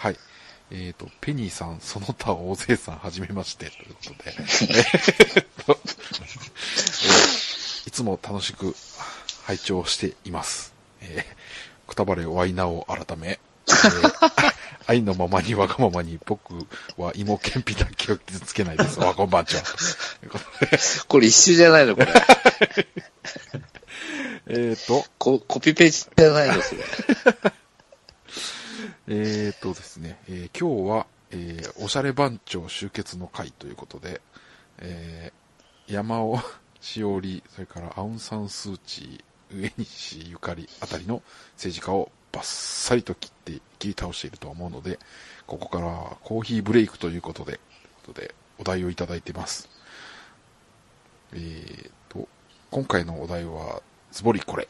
はい。えっ、ー、と、ペニーさん、その他大勢さん、はじめまして、ということで。えっといつも楽しく拝聴しています。えー、くたばれワイナを改め、えー愛のままにわがままに僕は芋けんぴだけを傷つけないです。わ、こんばんちは。これ一周じゃないのこれ。えっと、ココピペじゃないのそれ。えーとですね、えー今日は、えーおしゃれ番長集結の会ということで、えー山尾しおり、それからアウンサンスーチー、上西ゆかりあたりの政治家をバッサリと切って切り倒していると思うので、ここからはコーヒーブレイクということで、ということでお題をいただいてます。えーと、今回のお題は、ズボリこれ。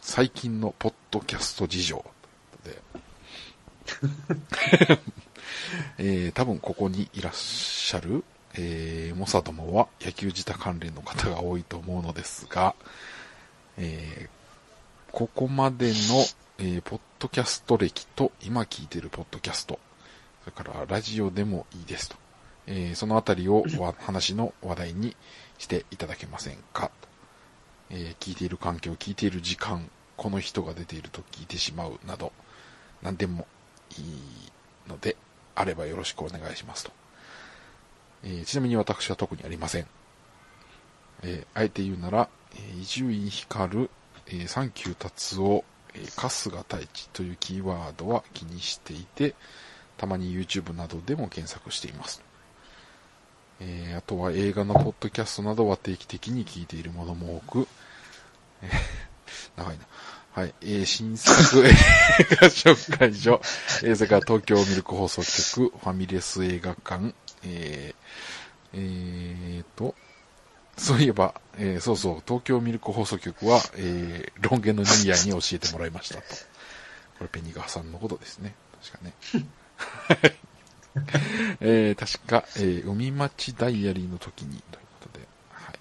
最近のポッドキャスト事情。ということで、えー、多分ここにいらっしゃる、えー、モサどもは野球自他関連の方が多いと思うのですが、えーここまでの、えーポッドキャスト歴と今聞いてるポッドキャスト、それからラジオでもいいですと、えーそのあたりを話の話題にしていただけませんかと、えー聞いている環境、聞いている時間、この人が出ていると聞いてしまうなど、何でもいいので、あればよろしくお願いしますと。えーちなみに私は特にありません。えーあえて言うなら、伊集院光、えー、サンキュー達夫、えー春日太一というキーワードは気にしていて、たまに YouTube などでも検索しています。えーあとは映画のポッドキャストなどは定期的に聞いているものも多く、長いな。はい。えー新作映画紹介所、えーそれから東京ミルク放送局、ファミレス映画館、えーえーと、そういえば、えーそうそう、東京ミルク放送局は、えー、ロン毛のニーヤに教えてもらいましたと。これペニガーさんのことですね。確かね。えー確か、えー海町ダイアリーの時に、ということで、はい。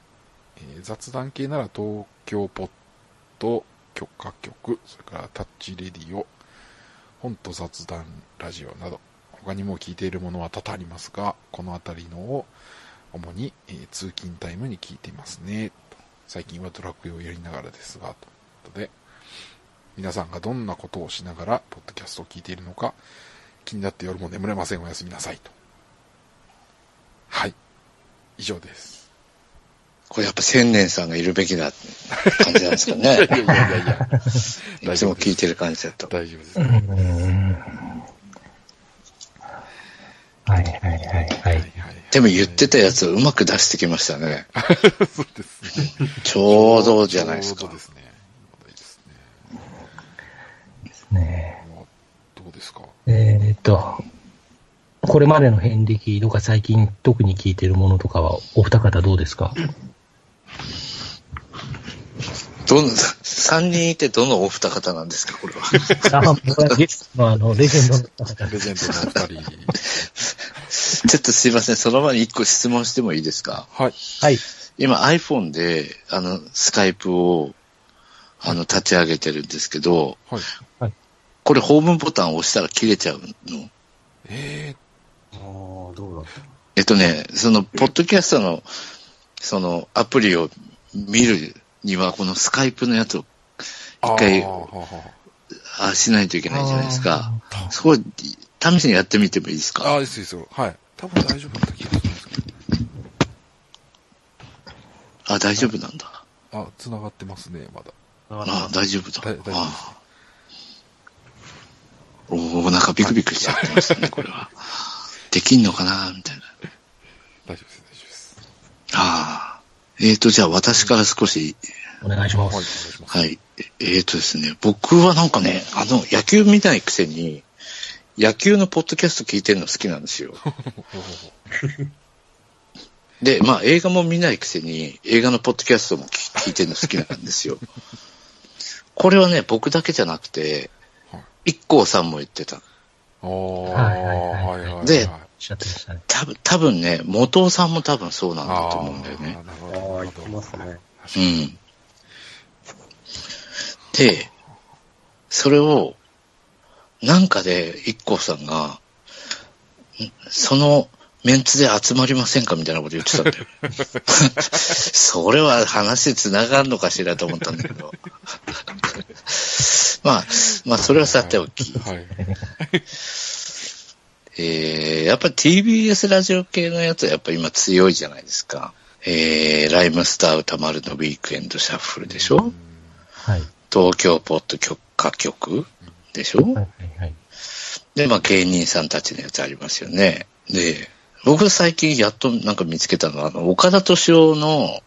えー雑談系なら東京ポッド許可局、それからタッチレディオ、本と雑談ラジオなど、他にも聞いているものは多々ありますが、このあたりのを主に、えー通勤タイムに聞いていますね。と最近はドラクエをやりながらですが、ということで、皆さんがどんなことをしながら、ポッドキャストを聞いているのか、気になって夜も眠れません。おやすみなさい。と。はい。以上です。これやっぱ千年さんがいるべきな感じなんですか いやいね。やいやいや、いつも聞いてる感じだと。大丈夫です。はいはいはいはい。でも言ってたやつをうまく出してきましたね。そうですね。ちょうどじゃないですかちょうど。ですね。ですね。ねもうどうですかえーっと、これまでの遍歴とか最近特に聞いてるものとかはお二方どうですか？どの、三人いてどのお二方なんですか、これは？あ、ゲストのあの、レジェンドの方レジェンドのお二人。ちょっとすいません、その前に一個質問してもいいですか？はい。はい。今 iPhone で、あの、スカイプを、あの、立ち上げてるんですけど、はい。これホームボタンを押したら切れちゃうの？えああ、どうだった？えっとね、その、ポッドキャストの、その、アプリを見るには、このスカイプのやつをー、一回あしないといけないじゃないですか。そこ、試しにやってみてもいいですか？ああー、ですですよ。はい。多分大丈夫だった気がするんですけあ、大丈夫なんだ。ど。あ、繋がってますね、まだ。あ、大丈夫だ。だ大丈夫ですあおおなんかビクビクしちゃってますね、これは。できんのかなみたいな。大丈夫です。えーと、じゃあ私から少し、お願いします。はい。えーとですね、僕はなんかね、あの、野球見ないくせに、野球のポッドキャスト聞いてるの好きなんですよ。で、まあ映画も見ないくせに、映画のポッドキャストも聞聞いてるの好きなんですよ。これはね、僕だけじゃなくてはい、一光さんも言ってた。ああ、はいはいはいはいしゃってましたね。多分、多分ね、元尾さんも多分そうなんだと思うんだよね。ああますね。うん。で、それを、なんかで、一 k さんが、んそのメンツで集まりませんかみたいなこと言ってたんだよ。それは話繋がんのかしらと思ったんだけど。まあ、まあ、それはさておき。はい。えー、やっぱり TBS ラジオ系のやつはやっぱ今強いじゃないですか。えー、ライムスター歌丸のウィークエンドシャッフルでしょ？はい。東京ポッド曲歌曲でしょ？はいはいはい。で、まあ芸人さんたちのやつありますよね。で、僕最近やっとなんか見つけたのは、あの、岡田敏夫の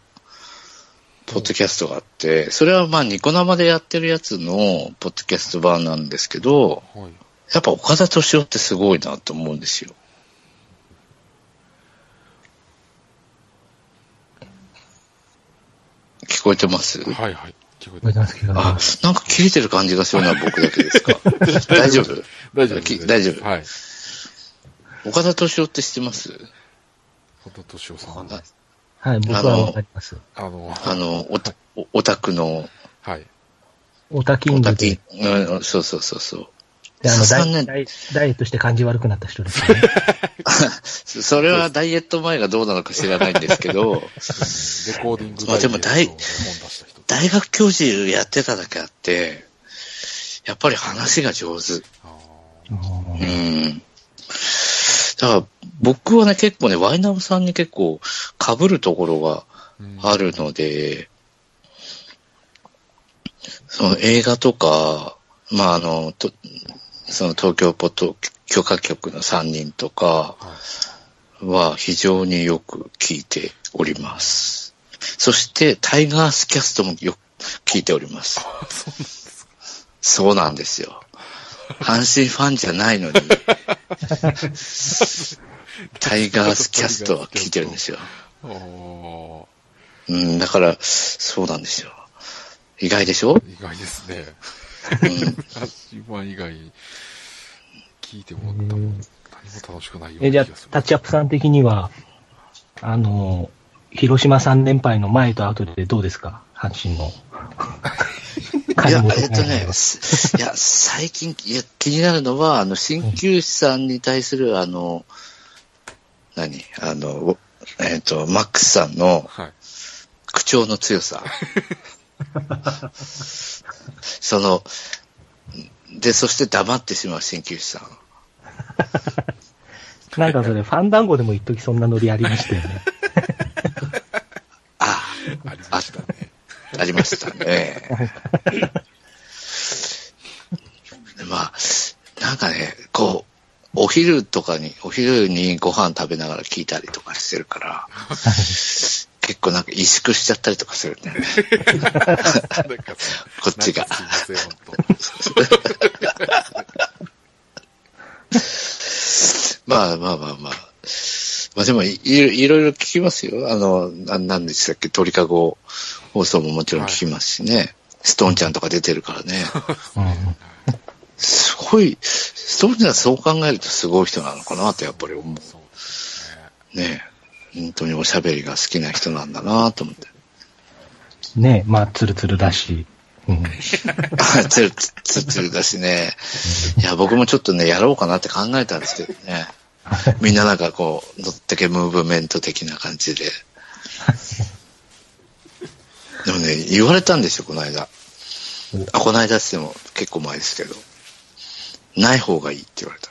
ポッドキャストがあって、それはまあニコ生でやってるやつのポッドキャスト版なんですけど、はい。やっぱ岡田敏夫ってすごいなと思うんですよ。聞こえてます？はいはい。聞こえてますけど、あ、なんか切れてる感じがするのは僕だけですか？大丈夫？大丈夫き大丈夫？はい。岡田敏夫って知ってます？本田敏夫さん。はい、僕はわかります。あの、あの、おた、おオタクの、はい。オタキンオタキ、うん、そうそうそうそう。で、あの、ダ残念イダイダイエットして感じ悪くなった人ですよね。それはダイエット前がどうなのか知らないんですけど、レコーディングまあでも大。大学教授やってただけあって、やっぱり話が上手。あううんん。だから僕はね、結構ね、ワイナムさんに結構被るところがあるので、その映画とか、まああの、とその東京ポッド許可局の3人とかは非常によく聞いております。そしてタイガースキャストもよく聞いております。そうなんですよ。阪神ファンじゃないのに、タイガースキャストは聞いてるんですよ。うん、だから、そうなんですよ。意外でしょ？意外ですね。うん。一番以外、聞いても何も楽しくないようえ、じゃあ、な気がする。タッチアップさん的には、あの、広島3連敗の前と後でどうですか？阪神の。いや、金えっとねいや、最近、いや、気になるのは、あの、鍼灸師さんに対する、あの、何？あの、えっと、マックスさんのはい。口調の強さ。その、で、そして黙ってしまう鍼灸師さん。なんかそれ、ファンダンゴでも一時そんなノリありましたよね。あありましたね。あ、ありましたね。まあ、なんかね、こう、お昼とかに、お昼にご飯食べながら聞いたりとかしてるから、結構なんか萎縮しちゃったりとかするね。こっちがまあまあまあまあ。まあでもい、いいろいろ聞きますよ。あの、ななんでしたっけ、鳥かご放送ももちろん聞きますしね。ストーンちゃんとか出てるからね。うんすごい、ストーンちゃんそう考えるとすごい人なのかなとやっぱり思うう。ね本当におしゃべりが好きな人なんだなと思って。ねまあ、ツルツルだし。うん。あつるつつつるだしね。いや、僕もちょっとね、やろうかなって考えたんですけどね。みんななんかこう、乗ってけムーブメント的な感じで。でもね、言われたんですよ、この間。あ、この間っつっても結構前ですけど。ない方がいいって言われた。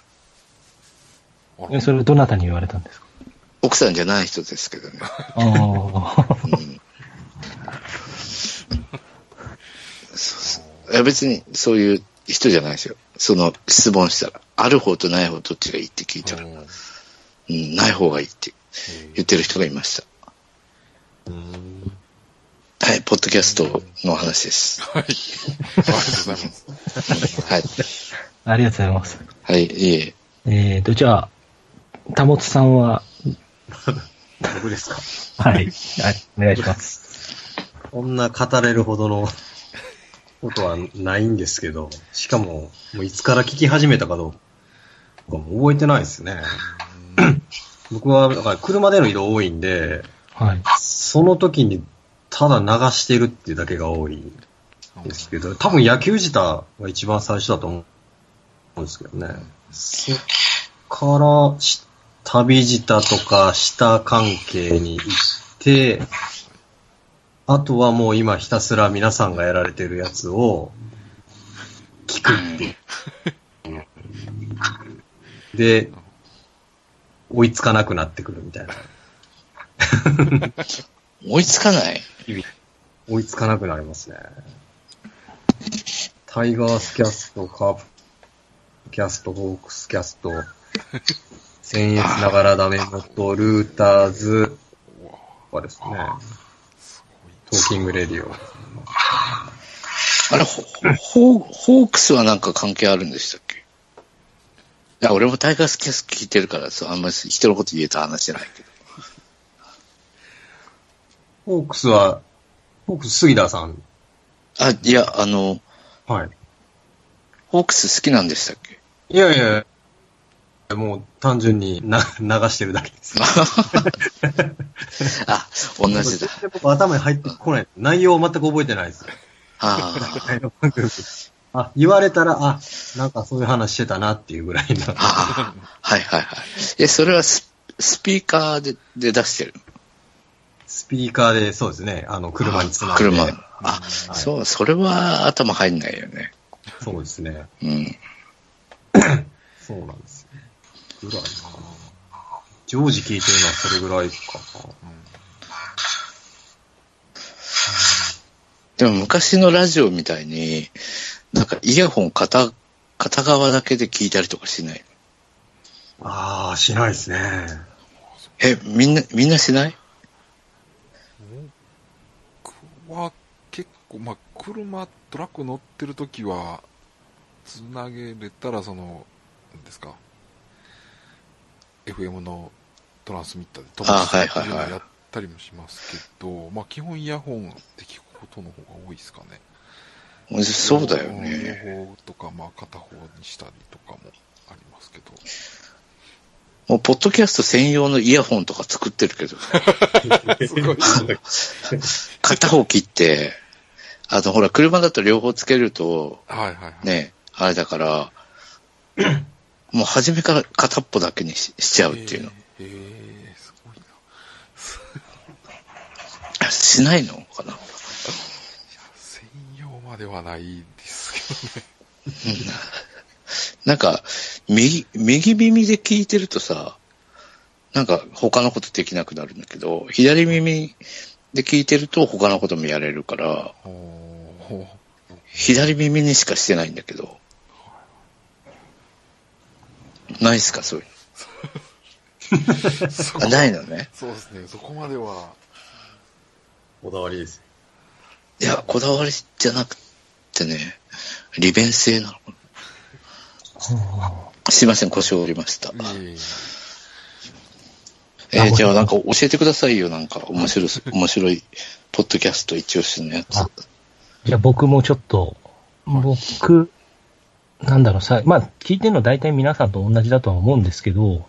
えそれどなたに言われたんですか？奥さんじゃない人ですけどね。ああ。うんいや別にそういう人じゃないですよ。その質問したら、ある方とない方どっちがいいって聞いたら、うんうん、ない方がいいって言ってる人がいました。うーん。はい、ポッドキャストの話です。はい。ありがとうございます。はい。ありがとうございます。はい、いえ。えーと、じゃあ、たもつさんは、僕ですか？はい。はい、お願いします。こんな語れるほどのことはないんですけど、しかも、もういつから聞き始めたかどうかも覚えてないですね。僕は、だから車での移動多いんで、はい。その時にただ流してるっていうだけが多いんですけど、多分野球自体が一番最初だと思ですけどね。そっからし、旅舌とか舌関係に行って、あとはもう今ひたすら皆さんがやられてるやつを聞くっていう。で、追いつかなくなってくるみたいな。追いつかない？追いつかなくなりますね。タイガースキャスト、カープキャスト、ホークスキャスト、僭越ながらダメ元、ルーターズはですね、トーキングレディオ。あれ、ホホホークスはなんか関係あるんでしたっけ？いや、俺もタイガースキャス聞いてるからさ、あんまり人のこと言えた話じゃないけど。ホークスは、ホークス杉田さん？あ、いや、あの、はい。ホークス好きなんでしたっけ？いやいや、もう単純にな流してるだけです。あ、同じだ。頭に入ってこない。内容を全く覚えてないです。あ あ、あ、言われたら、あ、なんかそういう話してたなっていうぐらいの。ああ、はいはいはい。え、それはススピーカーでで出してる？スピーカーで、そうですね、あの、車につないで。車。あ、はいそう、それは頭入んないよね。そうですね。うん。そうなんですよ。ぐらいかな。常時聞いてるのはそれぐらいかでも昔のラジオみたいに、なんかイヤホン片、片側だけで聞いたりとかしない？な。ああ、しないですね。え、みんな、みんなしない？僕は結構、まあ、車、トラック乗ってる時は、つなげれたら、その、なんですか、FM のトランスミッターで飛ばしてあはいはいはいやったりもしますけど、まあ、基本イヤホンで聞くことの方が多いですかね。そうだよんね。両方とか、まあ、片方にしたりとかもありますけど。もう、ポッドキャスト専用のイヤホンとか作ってるけど、すごい。片方切って、あの、ほら、車だと両方つけると、はいはいはい。ね、あれだから、もう初めから片っぽだけにししちゃうっていうの。えーえーすごいな。しないのかな？専用まではないですけどね。なんか、右、右耳で聞いてるとさ、なんか他のことできなくなるんだけど、左耳で聞いてると他のこともやれるから、ほ左耳にしかしてないんだけど、ないっすか、そういうの。あないのね。そうですね、そこまでは。こだわりです。いや、こだわりじゃなくてね、利便性なの。すいません、腰を折りました。ええーじゃあなんか教えてくださいよ、なんか面白い、面白い、ポッドキャスト一押しのやつ。あじゃあ僕もちょっと、僕、なんだろうさ、まあ聞いてるの大体皆さんと同じだとは思うんですけど、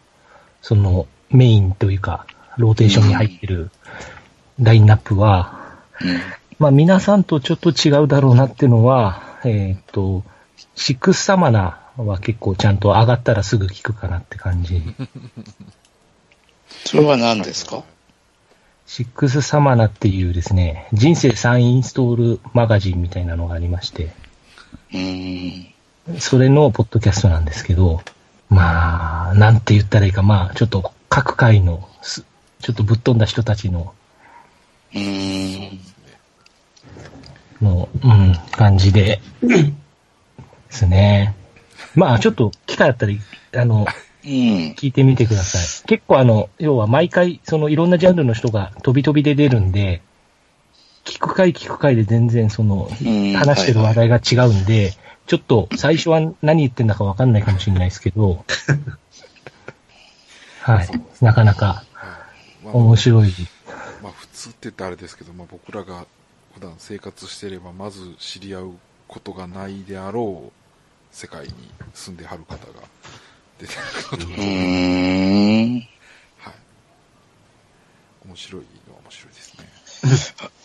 そのメインというか、ローテーションに入ってるラインナップは、うん。まあ皆さんとちょっと違うだろうなっていうのは、えっ、と、シックスサマナーは結構ちゃんと上がったらすぐ聞くかなって感じ。それは何ですか？シックスサマナっていうですね、人生3インストールマガジンみたいなのがありまして、うーん。それのポッドキャストなんですけど、まあ、なんて言ったらいいか、まあ、ちょっと各界のす、ちょっとぶっ飛んだ人たちの。の、うん、感じで、ですね。まあ、ちょっと機会あったら、あの、うん。聞いてみてください。結構あの、要は毎回、そのいろんなジャンルの人が飛び飛びで出るんで、聞く回聞く回で全然その、うん話してる話題が違うんで、ちょっと最初は何言ってんだかわかんないかもしれないですけど、はい。なかなかはいまあ面白い。まあ、普通って言ったらあれですけど、まあ、僕らが普段生活してれば、まず知り合うことがないであろう世界に住んではる方が出てくることが、うーん。はい。面白いのは面白いですね。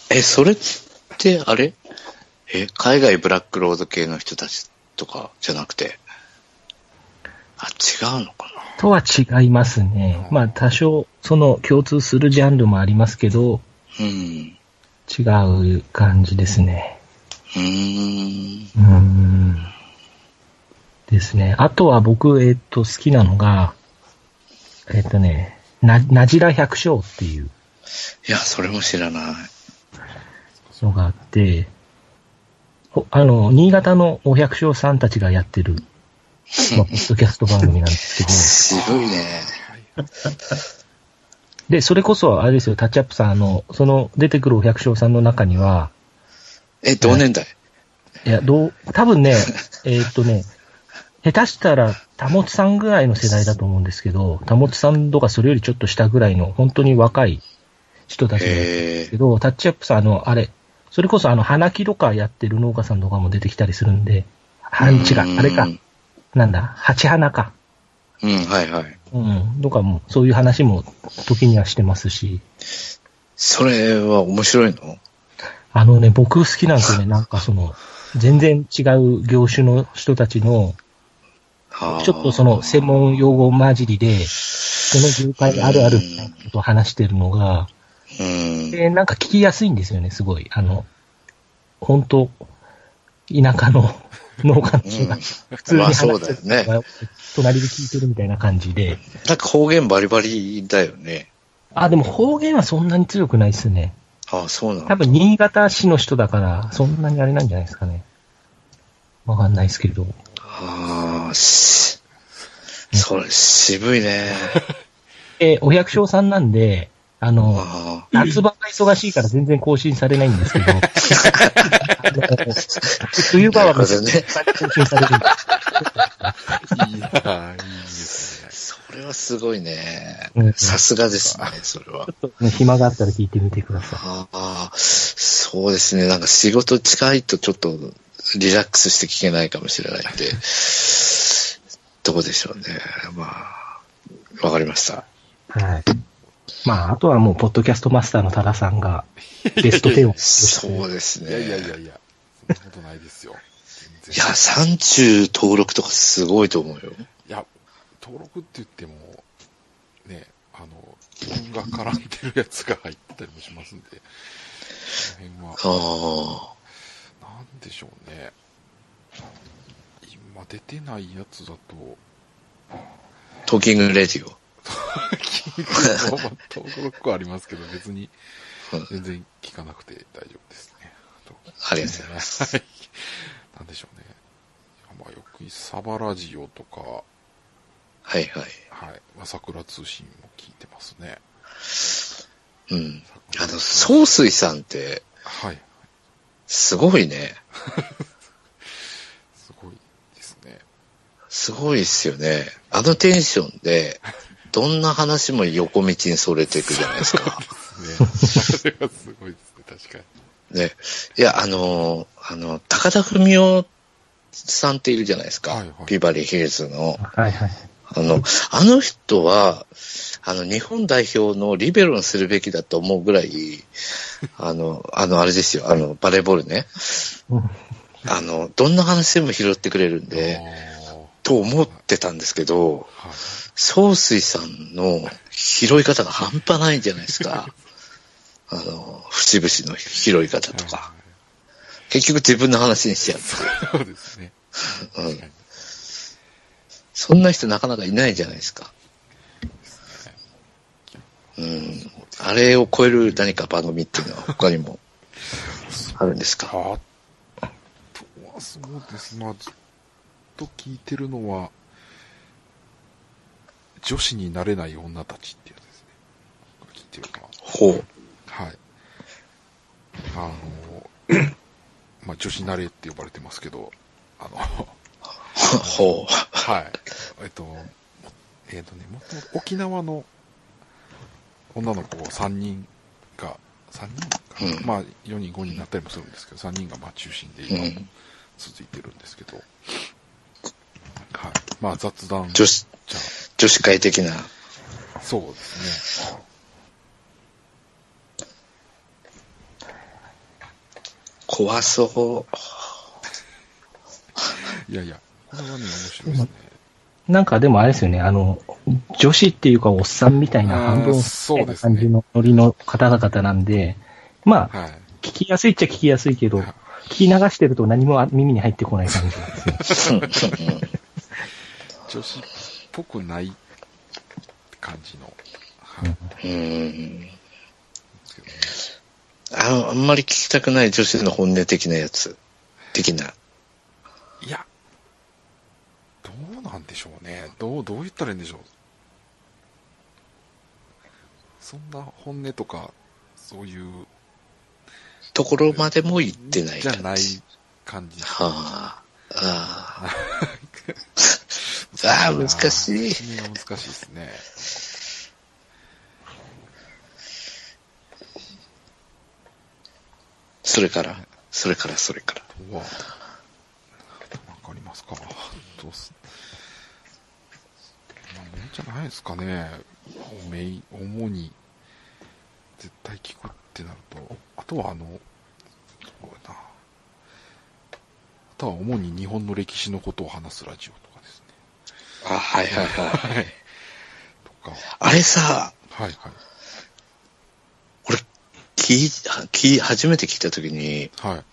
え、それって、あれ？え、海外ブラックロード系の人たちとかじゃなくて、あ、違うのかとは違いますね。まあ多少、その共通するジャンルもありますけど、なうん。違う感じですね。うーん。うーん。ですね。あとは僕、えっ、と、好きなのが、えっ、とね、な、なじら百姓っていういや、それも知らない。のがあって、ほあの、新潟のお百姓さんたちがやってる、まあ、ポッドキャスト番組なんですけど、渋いね。で、それこそ、あれですよ、タッチアップさん、あの、その出てくるお百姓さんの中には、え、同年代？いや、どう、多分ね、えーっとね、下手したら、たもつさんぐらいの世代だと思うんですけど、たもつさんとかそれよりちょっと下ぐらいの、本当に若い人たちなんですへけど、タッチアップさん、あの、あれ、それこそあの、花木とかやってる農家さんとかも出てきたりするんで、は違う、あれかう、んなんだ、八花か。うん、はいはい。うん、とかも、そういう話も時にはしてますし、それは面白いの？あのね、僕好きなんですよね、なんかその、全然違う業種の人たちの、ちょっとその専門用語混じりで、その業界あるあるみたいなことを話してるのが、うん。で、なんか聞きやすいんですよね、すごい。あの、本当田舎の 農家の人が普通にまあ話そうしてだよね。るのが隣で聞いてるみたいな感じで。なんか方言バリバリだよね。あ、でも方言はそんなに強くないですね。ああ、そうなの多分新潟市の人だから、そんなにあれなんじゃないですかね。わかんないですけど。ああ、し、それ、渋いね。え、お百姓さんなんで、あの、あ夏場が忙しいから全然更新されないんですけど、冬場はめちゃくちゃ更新されるんでいやー、いいですあ、ね。それはすごいねうん。さすがですね、それは。ちょっとね、暇があったら聞いてみてください。ああ、そうですね。なんか仕事近いとちょっとリラックスして聞けないかもしれないんで、どうでしょうね。まあ、わかりました。はい。まあ、あとはもう、ポッドキャストマスターの多田さんが、ベスト10を。そうですね。いやいやいやいや、そんなことないですよ。全いや、30登録とかすごいと思うよ。いや、登録って言っても、ね、あの、自分が絡んでるやつが入ったりもしますんで、この辺は、あなんでしょうね。今出てないやつだと、あ、トーキングレディオ。登録はありますけど、別にうん全然聞かなくて大丈夫ですね。とありがとうございます。はい。なんでしょうね。まあ、よくサバラジオとか、はいはい。はい。まあ、桜通信も聞いてますね。うん。あの、総水さんって、はい。すごいね。すごいですね。すごいっすよね。あのテンションで、どんな話も横道にそれていくじゃないですか。ね。それはすごいですね、確かに。ね。いや、あの、あの、高田文夫さんっているじゃないですか。はいはいビバリーヒルズの。はいはい。あの、あの人は、あの、日本代表のリベロにするべきだと思うぐらい、あの、あの、あれですよ、あの、バレーボールね。うんあの、どんな話でも拾ってくれるんで、あと思ってたんですけど、ーはい。総水さんの拾い方が半端ないんじゃないですか。あの、節々の拾い方とか。結局自分の話にしちゃう。そうですね。うん。そんな人なかなかいないじゃないですか。うん。あれを超える何か番組っていうのは他にもあるんですか？あとはそうです。まあ、と聞いてるのは、女子になれない女たちっていうやつですね。聞いてるのは。ほう。はい。あの、まあ、女子慣れって呼ばれてますけど、あの、ほう。はい。えっと、もえっとね、もともと沖縄の女の子3人が、3人かな、うんまあ、4人、5人になったりもするんですけど、3人がまあ中心でう今もん。続いてるんですけど、はい。まあ、雑談。女子、じゃ女子会的な。あ、そうですね。怖そう。いやいや、これはね、面白いですね。なんかでもあれですよね、あの、女子っていうかおっさんみたいな半分そうですね感じのノリの方々なんで、まあ、はい。聞きやすいっちゃ聞きやすいけど、聞き流してると何も耳に入ってこない感じなんですよ。女子っぽくない感じの。はい。うん。ああんまり聞きたくない女子の本音的なやつ。的な。いや、どうなんでしょうね。どう、どう言ったらいいんでしょう。そんな本音とか、そういう、ところまでも行ってないじゃない感じ。感じ。はあ。ああ。ああ、難しい。説明が難しいですね。それから、それから、それから。うわなんかありますかどうす、まあ、じゃないですかね。メイン、主に、絶対聞くってなると、あとはあの。あとは主に日本の歴史のことを話すラジオと。あ、はいはいはい。とか、あれさ、はいはい。俺、聞い、聞い、初めて聞いたときに、はい。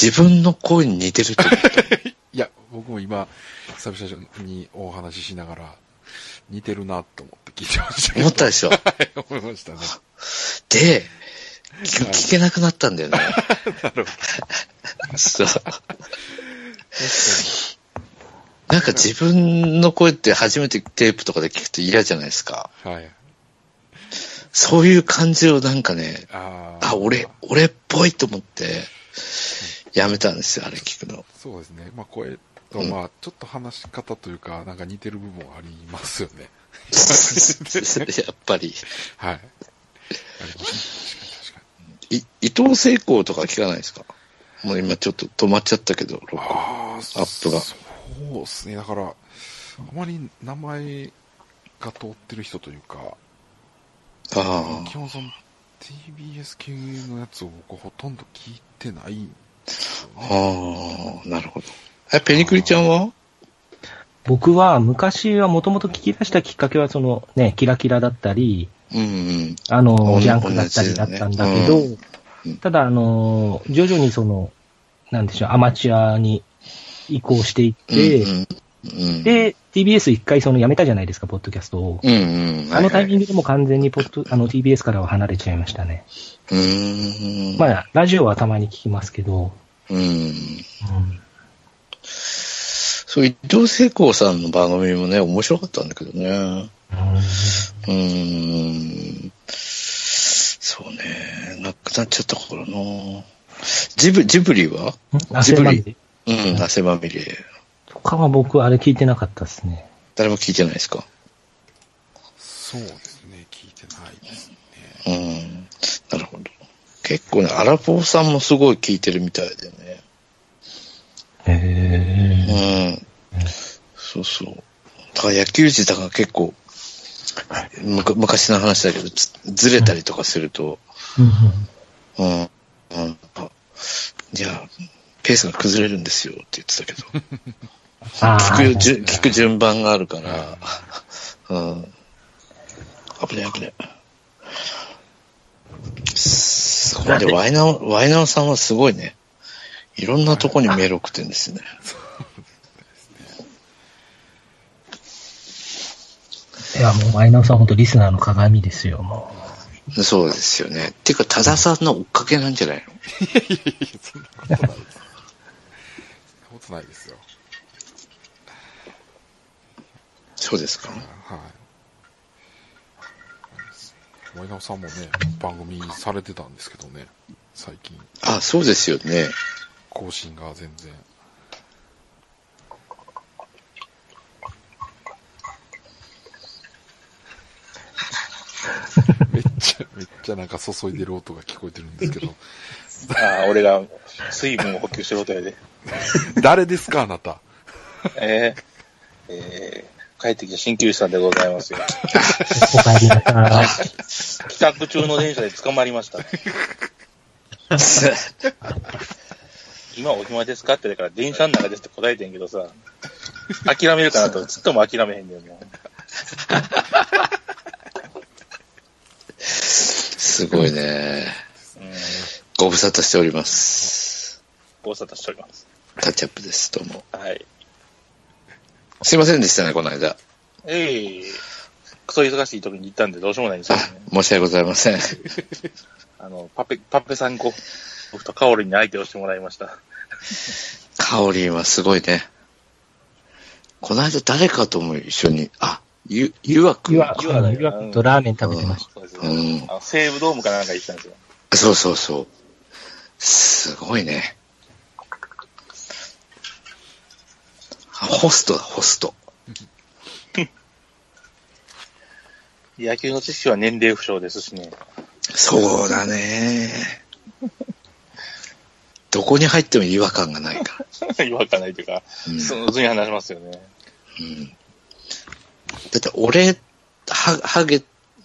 自分の声に似てると思った。いや、僕も今、久々にお話ししながら、似てるなと思って聞いてました。思ったでしょ？はい、思いましたね。で、聞聞けなくなったんだよね。なるほど。そう。確かなんか自分の声って初めてテープとかで聞くと嫌じゃないですか。に。はい。そういう感じをなんかね、あーあ、俺、俺っぽいと思って、やめたんですよ、あれ聞くの。そうですね。まあ、声と、まあ、ちょっと話し方というか、なんか似てる部分はありますよね。やっぱり。はい。ありますね。確かに、確かい伊藤聖光とか聞かないですか？もう今ちょっと止まっちゃったけど、録に。音アップがそうですね。だから、あまり名前が通ってる人というか、あ基本その TBS 系のやつを僕ほとんど聞いてないんですよあ、ね。ああ、なるほど。え、ペニクリちゃんは？僕は昔はもともと聞き出したきっかけはそのね、キラキラだったり、うんうん。あの、ジャンクだったりだったんだけど、ねうんただあの、徐々にその、なんでしょう、アマチュアに移行していって、うんうん、で、TBS 一回その辞めたじゃないですか、ポッドキャストを。うんうん。あのタイミング。グでもう完全にポッド、あの TBS からは離れちゃいましたね。うーん。まあ、ラジオはたまに聞きますけど、うん。うんそう、伊藤聖光さんの番組もね、面白かったんだけどね。うーん。そうね。なくなっちゃったからな。ジブ、ジブリは？うんジブリ汗うん、汗まみれ。とかは僕、あれ聞いてなかったですね。誰も聞いてないですか？そうですね。聞いてないですね。うん。なるほど。結構ね、アラフォーさんもすごい聞いてるみたいでね。へうん。そうそう。だから野球児だから結構、むか昔の話だけど、ずずれたりとかすると、うんうんうん、うん。あいや、ペースが崩れるんですよって言ってたけど。あ聞ーく、じゅ聞く順番があるから、うん。危ね危ね。すごいね、ワイナオ、ワイナオさんはすごいね。いろんなとこにメール送ってるんです よね。いや、もう、マイナーさん本当リスナーの鏡ですよ、もそうですよね。っていうか、多田さんの追っかけなんじゃないの？いやいやいや、そんなことないことないですよ。そうですか？はい。前田さんもね、番組されてたんですけどね、最近、あ、そうですよね。更新が全然。めっちゃ、めっちゃなんか注いでる音が聞こえてるんですけど、ああ、俺が水分を補給してることやで。誰ですか、あなた？えー、えー、帰ってきた鍼灸師さんでございますよ。う。お帰りなさい。帰宅中の電車で捕まりました。今お暇ですか？ってだから電車の中ですって答えてんけどさ、諦めるかなと、ちっとも諦めへんねん。すごいね。うん。ご無沙汰しております。ご無沙汰しております。タッチアップです、どうも。はい。すいませんでしたね、この間。ええクソ忙しい時に行ったんでどうしようもないんですよあね。、申し訳ございません。あの、パペ、パペさんご、僕とカオリンに相手をしてもらいました。カオリンはすごいね。この間誰かとも一緒に、あ、ゆ、ゆわくん。ゆわ、ゆわだよゆわとラーメン食べてましそうですうんね。あの西武ドームかなんか行ったんですよ。そうそうそう。すごいね。ホストだ、ホスト。野球の知識は年齢不詳ですしね。そうだね。どこに入っても違和感がないか 違和感ないというか、うんスムーズに話しますよね。ら。うん。だって俺、は、ハゲ、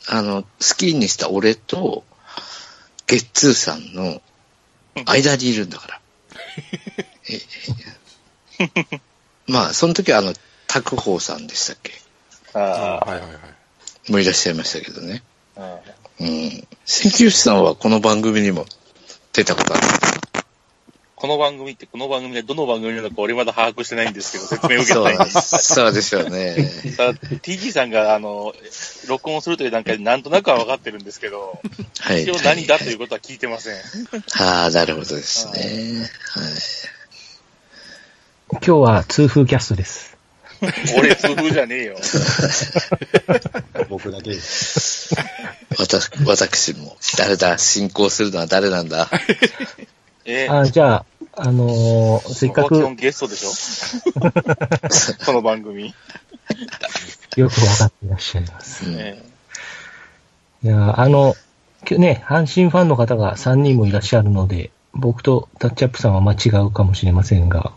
あの、好きにした俺と、ゲッツーさんの 間にいるんだから。ええまあ、その時はあの、拓宝さんでしたっけ？ああ、はいはいはい。もういらっしゃいましたけどね。うんうん。鍼灸師さんはこの番組にも出たことある。この番組って、この番組でどの番組なのか俺まだ把握してないんですけど、説明を受けそうたいんです。そうでしょうね。TG さんが、あの、録音するという段階でなんとなくは分かってるんですけど、はい。一応何だということは聞いてません。ああ、なるほどですね。はい。た。今日は痛風キャストです。俺、痛風じゃねえよ。僕だけ。私、私も。誰だ進行するのは誰なんだ え？あじゃあ、あのーせっかく基本ゲストでしょ？この番組。よくわかっていらっしゃいます。うんえいや、あの、きょね、阪神ファンの方が3人もいらっしゃるので、僕とタッチアップさんはまあ違うかもしれませんが、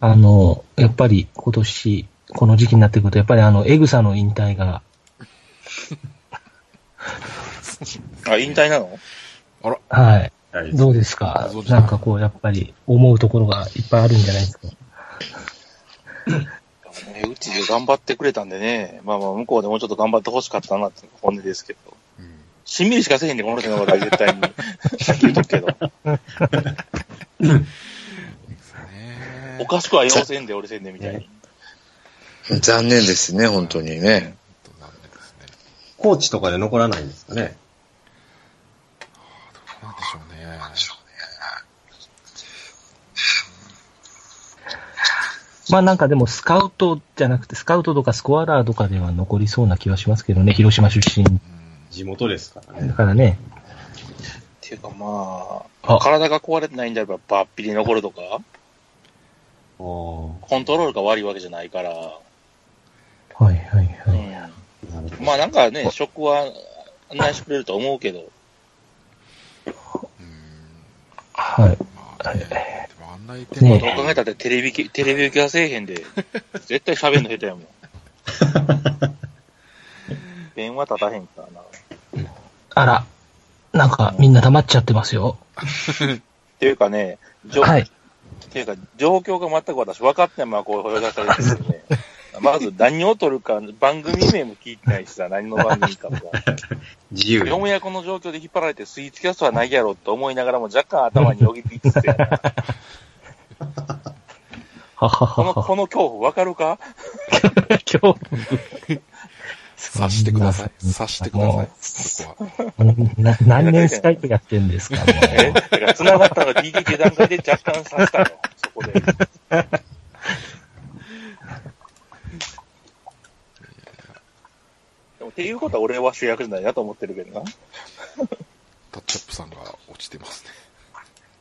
あの、やっぱり今年、この時期になってくると、やっぱりあの、エグサの引退が、あ、引退なの？はい。はい。どうですか？なんかこう、やっぱり思うところがいっぱいあるんじゃないですか？ねうちで頑張ってくれたんでね、まあまあ向こうでもうちょっと頑張ってほしかったなって本音ですけど。うん。しんみりしかせえへんで、この人のことは絶対に。さっき言っとくけど。ねおかしくは要せんで、俺せんでみたいに。残念ですね、本当にね。コーチとかで残らないんですかね。なんでしょうね。まあなんかでもスカウトじゃなくて、スカウトとかスコアラーとかでは残りそうな気はしますけどね、広島出身地元ですからだね。からね。っていうかまああ、体が壊れてないんであれば、バッピリ残るとか、おコントロールが悪いわけじゃないから、はいはいはい。うん。まあなんかね、職は案内してくれると思うけど、うん。はい。でも案内店ねどう考えたってテレビき、テレビ受けはせえへんで、絶対喋んの下手やもん。電話立たへんからな。あら、なんかみんな黙っちゃってますよ。っていうかね、じょはい。っていうか、状況が全く私分かってないままこう、声出されてるんでね。まず何を撮るか、番組名も聞いてないしさ、何の番組かもさ。自由に。よもやこの状況で引っ張られてスイーツキャストはないやろって思いながらも若干頭によぎっていつつやな。はははこの、は。この恐怖分かるか？今日、察してください。察してくださもい。そこは。何年スカイプやってんですか、もえだから繋がったのが DD って段階で若干さしたよ。そこで。でもっていうことは俺は主役じゃないなと思ってるけどな。タッチアップさんが落ちてますね。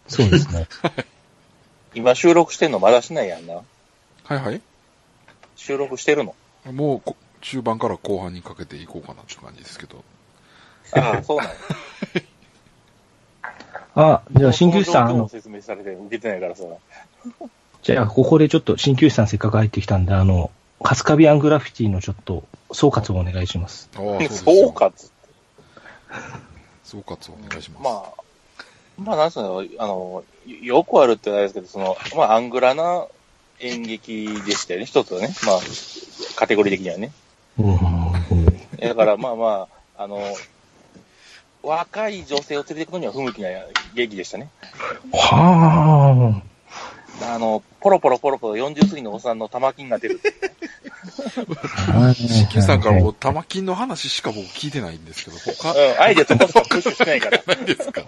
う。そうですね。今収録してんのまだしないやんな。はいはい。収録してるの。もうこ、中盤から後半にかけていこうかなって感じですけど。ああ、そうなんや。あ、じゃあ、鍼灸師さん、あ説明されて受けてないからさ。じゃあ、ここでちょっと鍼灸師さんせっかく入ってきたんで、あの、カスカビアングラフィティのちょっと、総括をお願いします。ああ、そうですそう。かっつって。総括をお願いします。まあ、まあなんすかね、あの、よよくあるってないですけど、その、まあアングラな演劇でしたよね、一つはね。まあ、カテゴリー的にはね。だからまあまあ、あの、若い女性を連れていくのには不向きな劇でしたね。はあの、ポロポロポロポロ40過ぎのおっさんの玉金が出る。あ。しきさんからもう玉金の話しか僕聞いてないんですけど、他うん、あえてそこしかプッシュしないから。ないですか？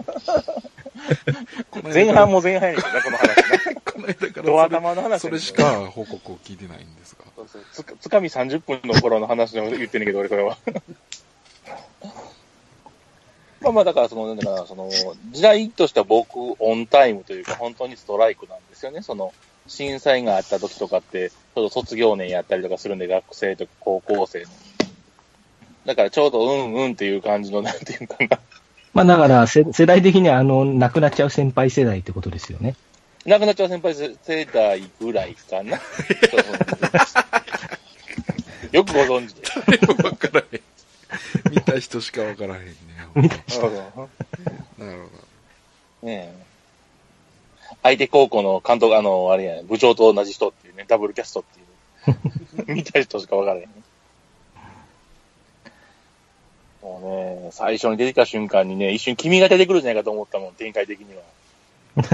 この間前半も前半やねんけどな、この話ね。この間からドア玉の話それしか報告を聞いてないんですが。そうそうつかつかみ30分の頃の話を言ってんねんけど、俺それは。まあまあ、だからその、だからその、時代としては僕、オンタイムというか、本当にストライクなんですよね。その、震災があった時とかって、ちょうど卒業年やったりとかするんで、学生とか高校生の。だからちょうどうんうんっていう感じの、なんていうかな。まあだから世、世代的にはあの、亡くなっちゃう先輩世代ってことですよね。亡くなっちゃう先輩世代ぐらいかな。よくご存知で。誰もわからへん。見た人しかわからへんね。みたいなるほど。なるほねえ。相手高校の監督、あの、あれやね、部長と同じ人っていうね、ダブルキャストっていう。見た人しかわからへん。もうね、最初に出てきた瞬間にね、一瞬君が出てくるんじゃないかと思ったもん、展開的には。ど。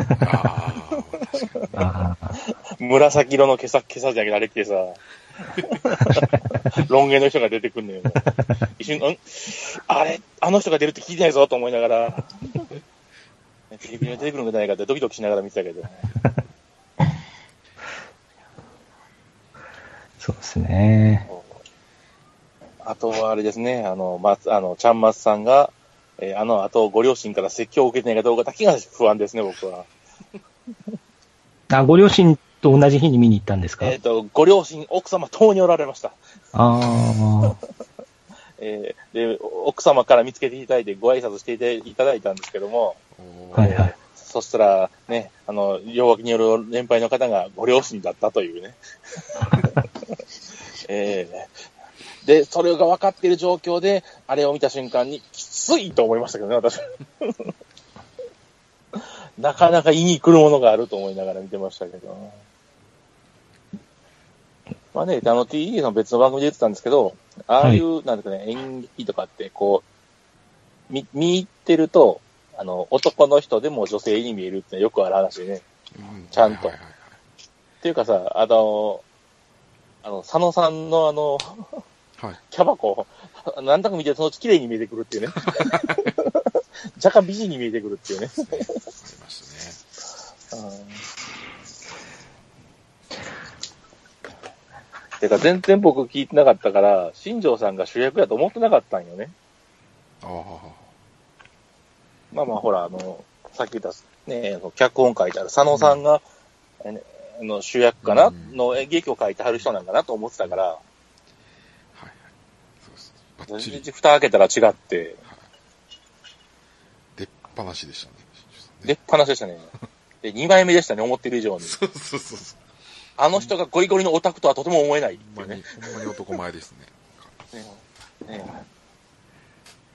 ああ。紫色の毛さ、毛さじゃけあれ着てさ、ロン毛の人が出てくんのよ。一瞬、ん？あれ？あの人が出るって聞いてないぞと思いながら、テレビに出てくるんじゃないかってドキドキしながら見てたけど。そうですね。あとはあれですね、あの、松、あの、ちゃんまつさんが、えーあの後、ご両親から説教を受けてないかどうかだけが不安ですね、僕は。あ、ご両親と同じ日に見に行ったんですか？えっ、と、ご両親、奥様、共におられました。ああ。えーで、奥様から見つけていただいて、ご挨拶していただいたんですけども、はいはい。そしたら、ね、あの、両脇による年配の方がご両親だったというね。えーで、それが分かっている状況で、あれを見た瞬間に、きついと思いましたけどね、私。なかなか胃に来るものがあると思いながら見てましたけど。まあね、あの TE の別の番組で言ってたんですけど、ああいう、なんですかね、演劇とかって、こう、見、見入ってると、あの、男の人でも女性に見えるってよくある話でね。うんちゃんとはいはいはいっていうかさ、あの、あの、佐野さんのあの、はい。はいキャバコ、なんとなく見てそのうち綺麗に見えてくるっていうね。若干美人に見えてくるっていうね。ありますね。うんてか、全然僕聞いてなかったから、新庄さんが主役やと思ってなかったんよね。ああ、まあまあ、ほら、あの、さっき言った、ね、脚本書いてある佐野さんが、えねあの主役かな、うんの演劇を書いてはる人なんかなと思ってたから。バッ全チリ然蓋開けたら違って、出っ放しでしたね。出っ放しでしたね。で、2枚目でしたね、思ってる以上に。そうそうそうそう。あの人がゴリゴリのオタクとはとても思えないっていうねほんまに、。ほんまに男前ですね。ねね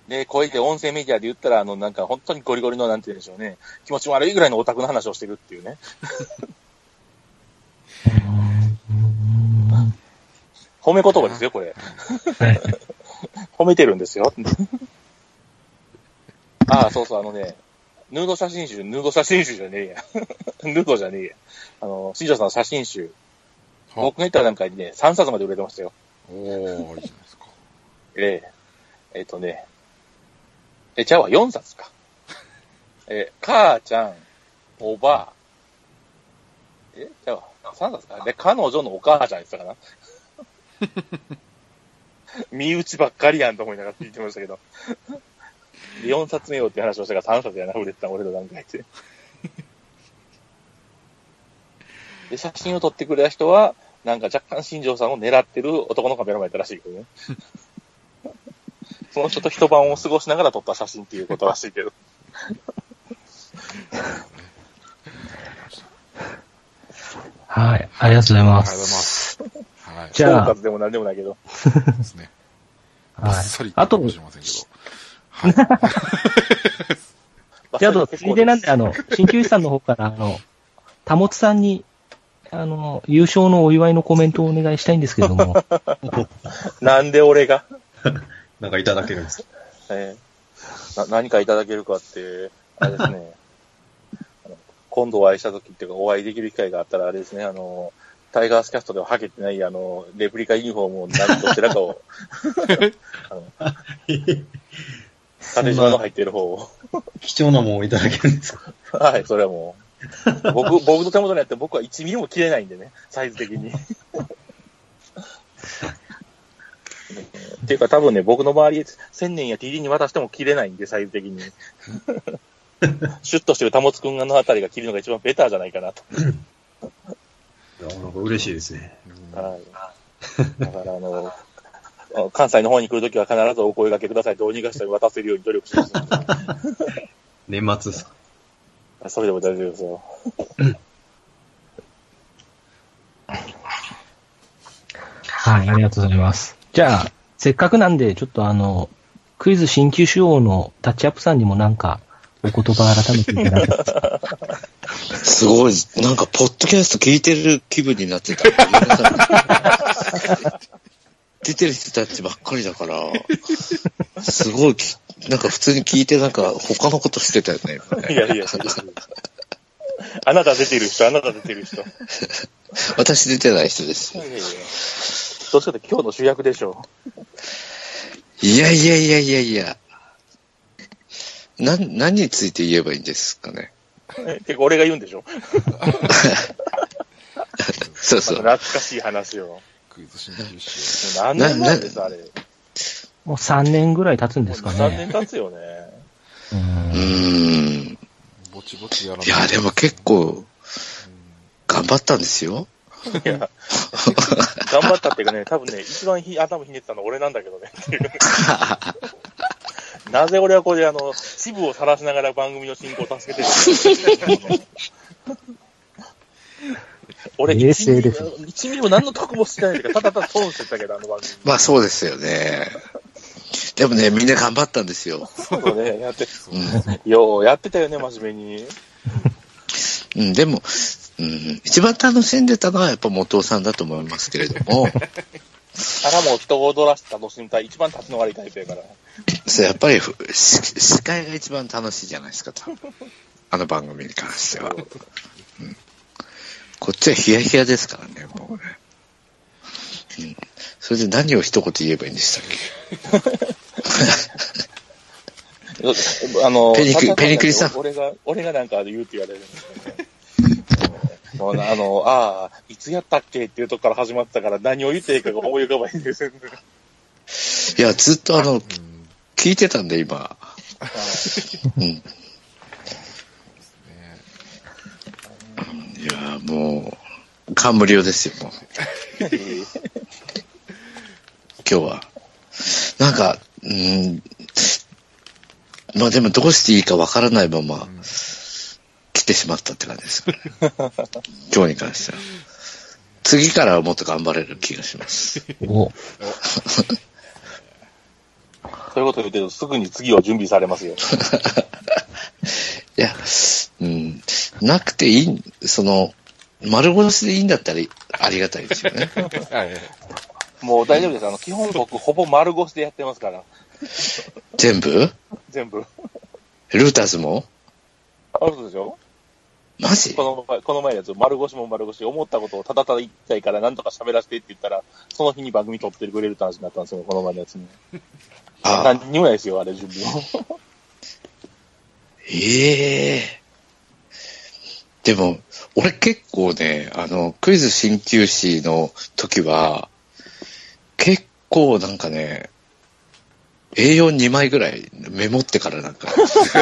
で、こうやって音声メディアで言ったら、あの、なんか本当にゴリゴリの、なんて言うんでしょうね、気持ち悪いぐらいのオタクの話をしてるっていうね。褒め言葉ですよ、これ。は い 褒めてるんですよ。ああ、そうそう、あのね、ヌード写真集、ヌード写真集じゃねえや。ヌードじゃねえや。あの、新庄さんの写真集、は僕が言った段階でね、3冊まで売れてましたよ。おー、いいじゃないですか。えええっ、とね、え、ちゃうわ、4冊か。えー母ちゃん、おばあ、え、ちゃうわ、3冊か。で、彼女のお母ちゃん言ってたかな。身内ばっかりやんと思いながら聞いてましたけど。4冊目よって話をしたから3冊やな、売れてた俺の段階で。で、写真を撮ってくれた人は、なんか若干新庄さんを狙ってる男のカメラマンやったらしいけどね。その人と一晩を過ごしながら撮った写真っていうことらしいけど。はい。ありがとうございまありがとうございますす。はい。じゃあでも何でもないけど。ですね。バ はいッサリ。あとかもしれませんけど。はい。じゃあ、あと、ついでなんで、あの、鍼灸師さんの方から、あの、たもつさんに、あの、優勝のお祝いのコメントをお願いしたいんですけども、なんで俺が、なんかいただけるんですか？えーな何かいただけるかって、あれですね、今度お会いした時っていうか、お会いできる機会があったら、あれですね、あの、タイガースキャストでははけてない、あの、レプリカユニフォームを何どちらかを、あの、縦状の入ってる方を。貴重なもんをいただけるんですか？はい、それはもう。僕、僕の手元にあって僕は1ミリも切れないんでね、サイズ的に。っていうか多分ね、僕の周り、1000年や TD に渡しても切れないんで、サイズ的に。シュッとしてるタモツくんのあたりが切るのが一番ベターじゃないかなと。いや、なんか嬉しいですね。はい。だからあの、あ関西の方に来るときは必ずお声掛けください。どうにかして渡せるように努力します。年末ですかそれでも大丈夫ですよ。はい、ありがとうございます。じゃあ、せっかくなんで、ちょっとあの、クイズ新旧手王のタッチアップさんにもなんか、お言葉改めていただけますか？すごい、なんか、ポッドキャスト聞いてる気分になってた。出てる人たちばっかりだから、すごいき、なんか普通に聞いて、なんか他のことしてたよね。いやいや。あなた出てる人、あなた出てる人。い 私出てない人です。いやいや。どう今日の主役でしょいやいやいやいやいや。な、何について言えばいいんですかね。う。てか俺が言うんでしょ？そうそう。懐かしい話を。クイズ新何年前です、あれ？もう3年ぐらい経つんですか3ね。年経つよね。う。うんーん。をぼちぼちやらないいや、でも結構、頑張ったんですよ。いや、頑張ったっていうかね、多分ね、一番ひ頭ひねってたの俺なんだけどね。なぜ俺はこれ、あの、支部を晒しながら番組の進行を助けてるの？俺、冷静です1ミリ1ミリも何の得もしてないけど、ただただ損してたけど、あの番組。まあそうですよね。でもね、みんな頑張ったんですよ。そうね、やって、うん。ようやってたよね、真面目に。うん、でも、うん、一番楽しんでたのはやっぱ元尾さんだと思いますけれども、あらもう人を踊らせて楽しみたい。一番立ちの悪いタイプやから。それやっぱりふし司会が一番楽しいじゃないですか、多分あの番組に関しては。うんこっちはヒヤヒヤですからね、もうね。うん、それで何を一言言えばいいんでしたっ あの、ペニクただペニクリさん俺が、俺がなんか言うって言われるんですよね。もうあの、ああ、いつやったっけっていうとこから始まってたから何を言っていいかが思い浮かばないんですよいや、ずっとあの、うん聞いてたんで、今。うん。いや、もう、感無量ですよ、もう。今日は。なんか、うん、まあでもどうしていいかわからないまま、来てしまったって感じです。今日に関しては。次からはもっと頑張れる気がします。お、そういうこと言うてるとすぐに次を準備されますよ。いや、うん、なくていい、その、丸腰でいいんだったらありがたいですよね。はいもう大丈夫です。あの、基本僕ほぼ丸腰でやってますから。全部？全部。ルーターズも？あるでしょ？マジ？この前、この前のやつ、丸腰も丸腰、思ったことをただただ言いたいから、なんとか喋らせてって言ったら、その日に番組撮ってくれるって話になったんですよ、この前のやつに。あ何にもないですよ、あれ、準備も。ええでも、俺結構ね、あの、クイズ鍼灸師の時は、結構なんかね、A42 枚ぐらいメモってからなんか、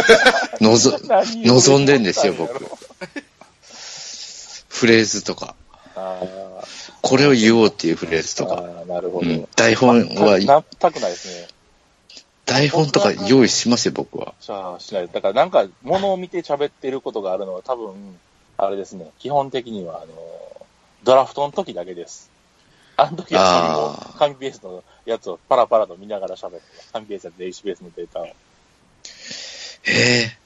のぞ、何望んでんですよ、僕。フレーズとか。これを言おうっていうフレーズとか。うん、台本は、なったくないですね。台本とか用意しますよ、僕は。じゃあ、しない。だから、なんか、物を見て喋ってることがあるのは、多分、あれですね。基本的には、あの、ドラフトの時だけです。あの時はあー紙ベースのやつをパラパラと見ながら喋って、紙ベースや H ベースのデータを。へえ。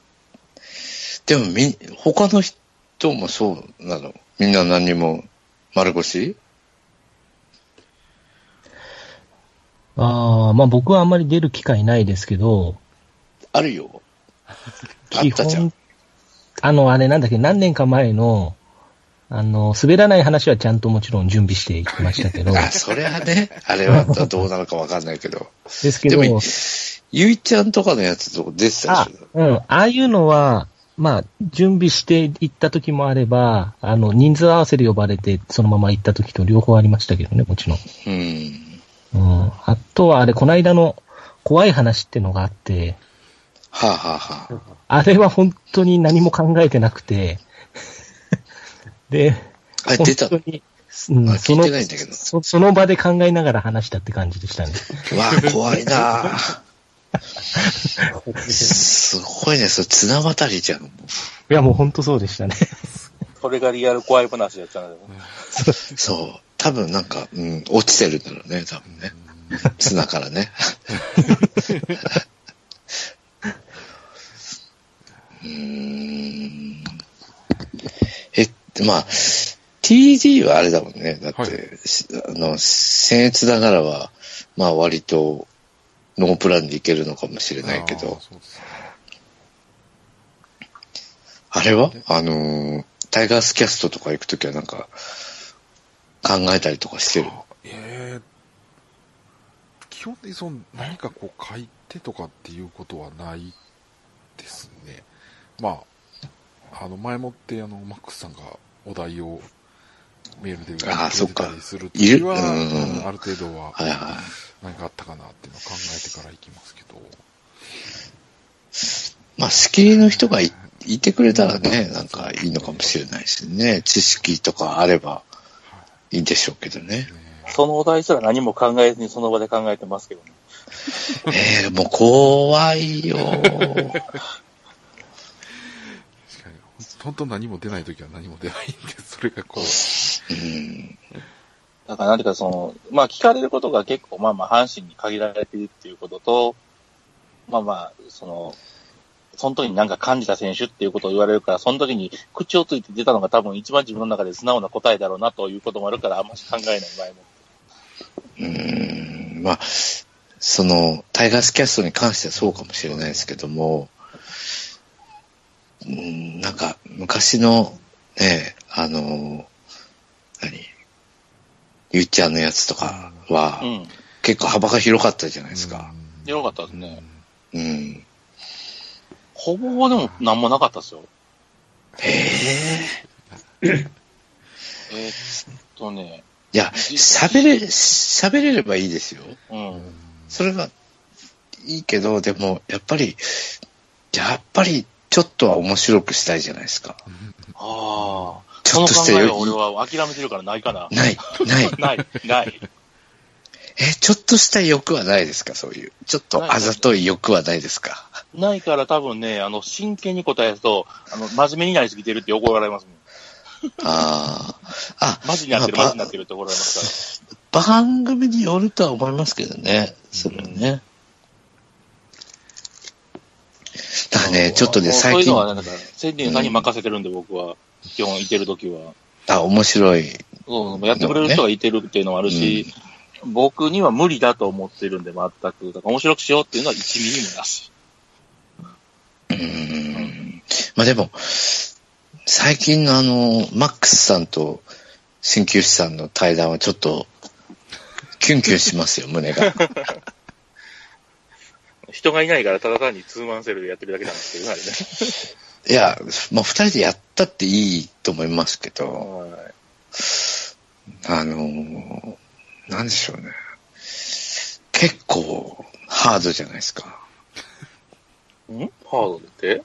でもみ、他の人もそうなの？みんな何にも丸腰？ああ、まあ僕はあんまり出る機会ないですけど、あるよ。あ基ったじゃん本。、あの、あれなんだっけ、何年か前の、あの、滑らない話はちゃんともちろん準備していきましたけど、あ、それはね、あれはどうなのかわかんないけど。ですけど、でも、ゆいちゃんとかのやつとか出てたしょ、うん、ああいうのは、まあ、準備して行った時もあれば、あの、人数合わせで呼ばれて、そのまま行った時と両方ありましたけどね、もちろん。うん。うん。あとは、あれ、この間の怖い話ってのがあって、はあ、はあはあ、あれは本当に何も考えてなくて、で、あれ出た本当に、うんあ聞いそのてないんだけどそその場で考えながら話したって感じでしたね。うわあ、怖いなあすごいね、それ綱渡りじゃん。いや、もう本当そうでしたね。それがリアル怖い話やったので。そう。多分なんか、うん、落ちてるんだろうね、多分ね。綱からね。うーん。え、まあ、TD はあれだもんね。だって、はいしあの、僭越ながらは、まあ割と、ノープランでいけるのかもしれないけど、あれは？あのータイガースキャストとか行くときはなんか、考えたりとかしてる？えー基本的にその何かこう書いてとかっていうことはないですね。まあ、あの前もってあのマックスさんがお題をメールであーそっかたりするといる？きは、うんある程度ははいは何かあったかなっていうのを考えてから行きますけど、い。まあ、スキリの人がいいてくれたらね、なんかいいのかもしれないしね。知識とかあればいいんでしょうけどね。ねそのお題すら何も考えずにその場で考えてますけどね。ええもう怖いよ。本当何も出ないときは何も出ないんで、それがこう、うん。だからなんていうかその、まあ聞かれることが結構まあまあ阪神に限られているっていうことと、まあまあ、その、その時になんか感じた選手っていうことを言われるから、その時に口をついて出たのが多分一番自分の中で素直な答えだろうなということもあるから、あんまり考えない場合も。うん。まあ、その、タイガースキャストに関してはそうかもしれないですけども、うん、なんか、昔の、ね、あの、何？ゆっちゃんのやつとかは、うん。結構幅が広かったじゃないですか。よかったですね。うん。ほぼでも何もなかったですよ。へえ。えーっとね、いや、喋れ、喋れればいいですよ。うん。それがいいけど、でも、やっぱり、やっぱり、ちょっとは面白くしたいじゃないですか。ああ。ちょっとしたよ俺は諦めてるからないかな。ない、ない。ない、ない。え、ちょっとした欲はないですか？そういう。ちょっとあざとい欲はないですか？ないから多分ね、あの、真剣に答えると、あの、真面目になりすぎてるって怒られますもん。ああ。あ、マジになってる、まあマジになってるって怒られますか番組によるとは思いますけどね。それはね。だからら。ね、ちょっとね、最近そういうの、は、なんか、千人さんに任せてるんで、僕は。基本、いてるときは。あ、面白い。そう、やってくれる人がいてるっていうのもあるし、僕には無理だと思ってるんで、全く。だから面白くしようっていうのは1ミリもなし。うーん。まあでも、最近のあの、マックスさんと鍼灸師さんの対談はちょっと、キュンキュンしますよ、胸が。人がいないから、ただ単にツーマンセルでやってるだけなんですけどね、あれね。いや、まあ二人でやったっていいと思いますけど、はいあのーなんでしょうね。結構、ハードじゃないですか。ん？ハードでって？